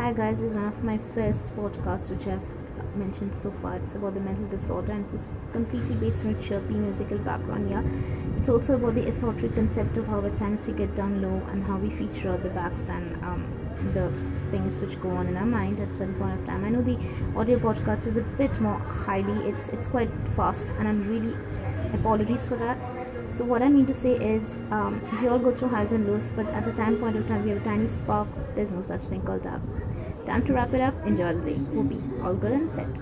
Hi guys, this is one of my first podcasts which I've mentioned so far. It's about the mental disorder and it's completely based on a chirpy musical background. Yeah, it's also about the esoteric concept of how at times we get down low and how we feature out the backs and um, the things which go on in our mind at some point of time. I know the audio podcast is a bit more highly. It's it's quite fast, and I'm really apologies for that so what i mean to say is um, we all go through highs and lows but at the time point of time we have a tiny spark. There's no such thing called doubt time to wrap it up. Enjoy the day. Be all good and set